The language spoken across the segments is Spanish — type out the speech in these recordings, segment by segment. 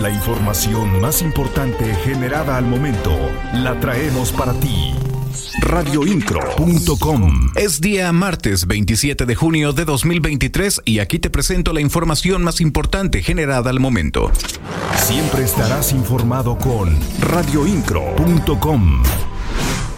La información más importante generada al momento la traemos para ti. Radioincro.com Es día martes 27 de junio de 2023 y aquí te presento la información más importante generada al momento. Siempre estarás informado con radioincro.com.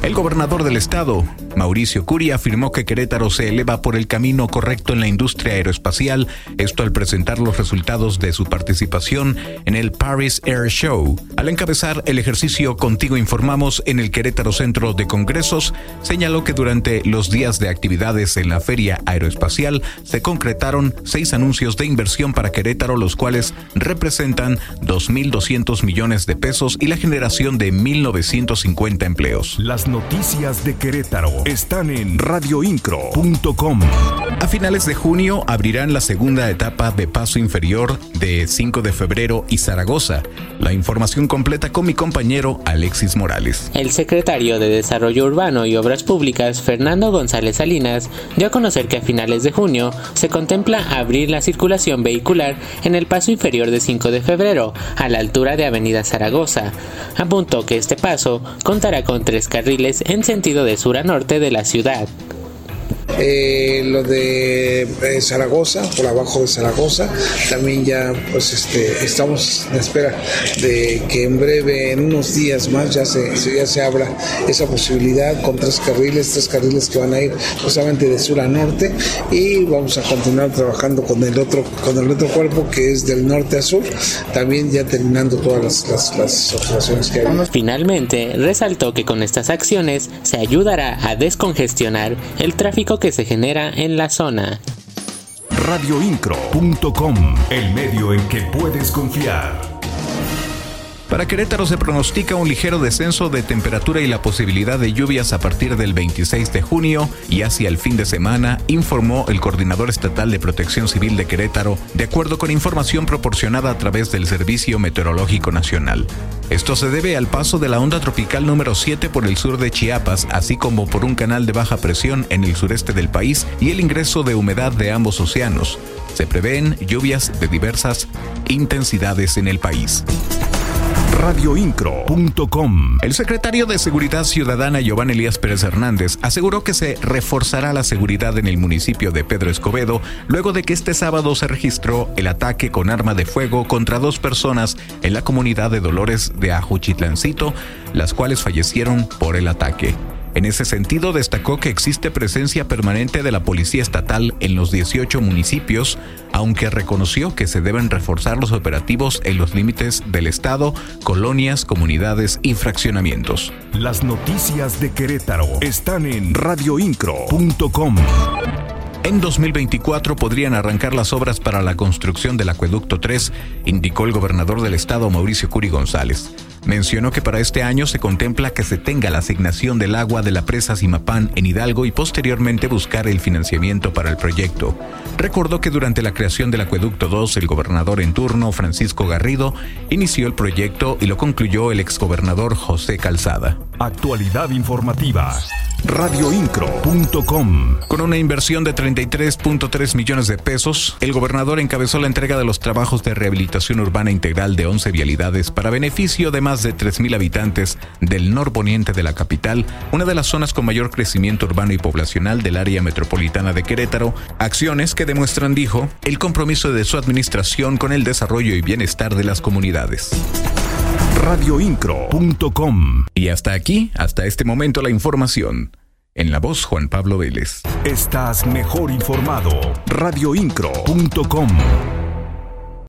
El gobernador del estado, Mauricio Curi, afirmó que Querétaro se eleva por el camino correcto en la industria aeroespacial, esto al presentar los resultados de su participación en el Paris Air Show. Al encabezar el ejercicio Contigo Informamos en el Querétaro Centro de Congresos, señaló que durante los días de actividades en la Feria Aeroespacial se concretaron seis anuncios de inversión para Querétaro, los cuales representan 2.200 millones de pesos y la generación de 1.950 empleos. Las noticias de Querétaro están en radioincro.com. A finales de junio abrirán la segunda etapa de paso inferior de 5 de febrero y Zaragoza. La información completa con mi compañero Alexis Morales. El secretario de Desarrollo Urbano y Obras Públicas, Fernando González Salinas, dio a conocer que a finales de junio se contempla abrir la circulación vehicular en el paso inferior de 5 de febrero, a la altura de Avenida Zaragoza. Apuntó que este paso contará con tres carriles en sentido de sur a norte de la ciudad. Eh, lo de eh, Zaragoza, por abajo de Zaragoza, también ya pues este, estamos en espera de que en breve, en unos días más, ya se, ya se abra esa posibilidad con tres carriles, tres carriles que van a ir justamente de sur a norte y vamos a continuar trabajando con el otro, con el otro cuerpo que es del norte a sur, también ya terminando todas las, las, las observaciones que hay. Finalmente, resaltó que con estas acciones se ayudará a descongestionar el tráfico que se genera en la zona. Radioincro.com, el medio en que puedes confiar. Para Querétaro se pronostica un ligero descenso de temperatura y la posibilidad de lluvias a partir del 26 de junio y hacia el fin de semana, informó el coordinador estatal de protección civil de Querétaro, de acuerdo con información proporcionada a través del Servicio Meteorológico Nacional. Esto se debe al paso de la onda tropical número 7 por el sur de Chiapas, así como por un canal de baja presión en el sureste del país y el ingreso de humedad de ambos océanos. Se prevén lluvias de diversas intensidades en el país radioincro.com. El secretario de Seguridad Ciudadana Giovanni Elías Pérez Hernández aseguró que se reforzará la seguridad en el municipio de Pedro Escobedo luego de que este sábado se registró el ataque con arma de fuego contra dos personas en la comunidad de Dolores de Ajuchitlancito, las cuales fallecieron por el ataque. En ese sentido, destacó que existe presencia permanente de la Policía Estatal en los 18 municipios, aunque reconoció que se deben reforzar los operativos en los límites del Estado, colonias, comunidades y fraccionamientos. Las noticias de Querétaro están en radioincro.com. En 2024 podrían arrancar las obras para la construcción del acueducto 3, indicó el gobernador del estado Mauricio Curi González. Mencionó que para este año se contempla que se tenga la asignación del agua de la presa Simapán en Hidalgo y posteriormente buscar el financiamiento para el proyecto. Recordó que durante la creación del acueducto 2, el gobernador en turno, Francisco Garrido, inició el proyecto y lo concluyó el exgobernador José Calzada. Actualidad informativa radioincro.com. Con una inversión de 33.3 millones de pesos, el gobernador encabezó la entrega de los trabajos de rehabilitación urbana integral de 11 vialidades para beneficio de más de 3.000 habitantes del norponiente de la capital, una de las zonas con mayor crecimiento urbano y poblacional del área metropolitana de Querétaro, acciones que demuestran, dijo, el compromiso de su administración con el desarrollo y bienestar de las comunidades radioincro.com. Y hasta aquí, hasta este momento la información. En la voz Juan Pablo Vélez. Estás mejor informado. radioincro.com.